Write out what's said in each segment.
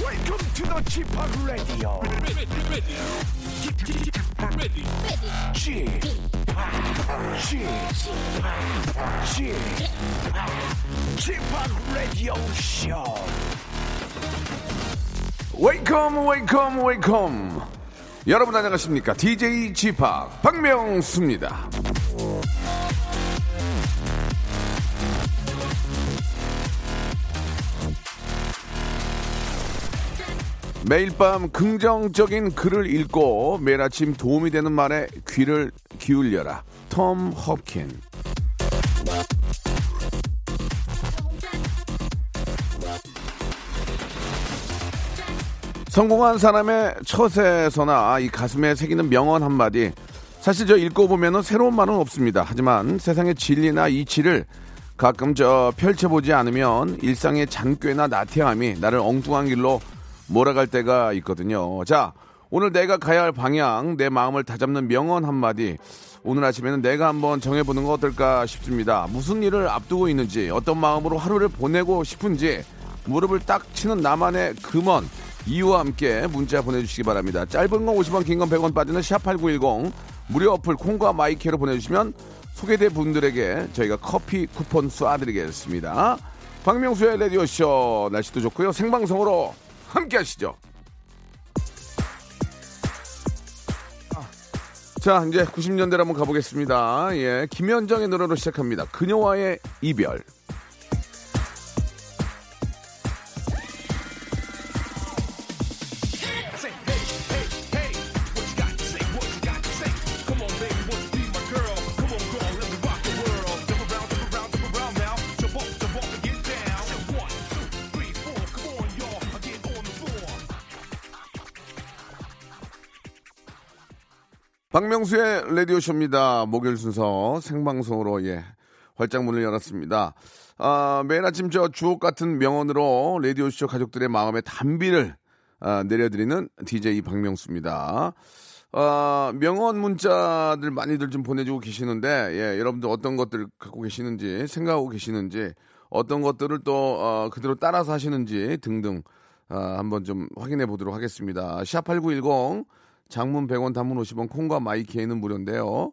Welcome to the g p o p Radio. ready, ready, ready. g p o p g p o p Radio Show. 웨이컴 웨이컴 웨이컴 여러분 안녕하십니까 DJ p 박명수입니다 매일 밤 긍정적인 글을 읽고 매일 아침 도움이 되는 말에 귀를 기울여라 톰 허킨 성공한 사람의 처세서나 이 가슴에 새기는 명언 한마디. 사실 저 읽고 보면은 새로운 말은 없습니다. 하지만 세상의 진리나 이치를 가끔 저 펼쳐보지 않으면 일상의 잔꾀나 나태함이 나를 엉뚱한 길로 몰아갈 때가 있거든요. 자, 오늘 내가 가야 할 방향, 내 마음을 다잡는 명언 한마디. 오늘 아침에는 내가 한번 정해보는 거 어떨까 싶습니다. 무슨 일을 앞두고 있는지, 어떤 마음으로 하루를 보내고 싶은지, 무릎을 딱 치는 나만의 금언, 이유와 함께 문자 보내주시기 바랍니다. 짧은 건 50원, 긴 건 100원 빠지는 샵8910 무료 어플 콩과 마이크로 보내주시면 소개된 분들에게 저희가 커피 쿠폰 쏴드리겠습니다. 박명수의 라디오쇼 날씨도 좋고요. 생방송으로 함께 하시죠. 자, 이제 90년대로 한번 가보겠습니다. 예, 김현정의 노래로 시작합니다. 그녀와의 이별. 박명수의 라디오쇼입니다. 목요일 순서 생방송으로 예 활짝 문을 열었습니다. 아, 매일 아침 저 주옥 같은 명언으로 라디오쇼 가족들의 마음에 단비를 아, 내려드리는 DJ 박명수입니다. 아, 명언 문자들 많이들 좀 보내주고 계시는데 예, 여러분들 어떤 것들 갖고 계시는지 생각하고 계시는지 어떤 것들을 또 어, 그대로 따라서 하시는지 등등 아, 한번 좀 확인해 보도록 하겠습니다. 샵8910 장문 100원 단문 50원 콩과 마이키에는 무료인데요.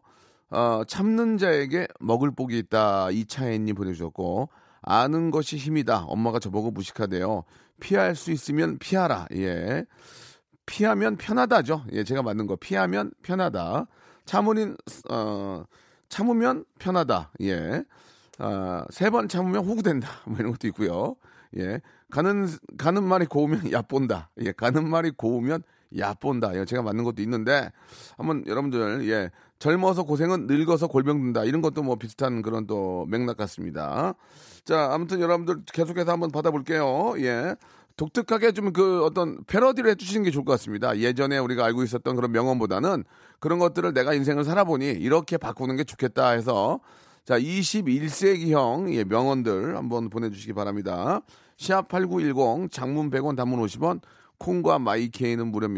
어, 참는 자에게 먹을 복이 있다. 이차혜님 보내주셨고 아는 것이 힘이다. 엄마가 저보고 무식하대요. 피할 수 있으면 피하라. 예. 피하면 편하다죠. 예, 제가 맞는 거. 피하면 편하다. 참으린 어 참으면 편하다. 예. 아, 세 번 참으면 호구된다. 뭐 이런 것도 있고요. 예. 가는 가는 말이 고우면 얕본다. 예. 가는 말이 고우면 얕본다. 예, 제가 맞는 것도 있는데 한번 여러분들 예. 젊어서 고생은 늙어서 골병든다. 이런 것도 뭐 비슷한 그런 또 맥락 같습니다. 자, 아무튼 여러분들 계속해서 한번 받아볼게요. 예. 독특하게 좀 그 어떤 패러디를 해주시는 게 좋을 것 같습니다. 예전에 우리가 알고 있었던 그런 명언보다는 그런 것들을 내가 인생을 살아보니 이렇게 바꾸는 게 좋겠다 해서 자, 21세기형 예, 명언들 한번 보내주시기 바랍니다. 시합 8910 장문 100원 단문 50원 콩과 마이케이는 무료입니다.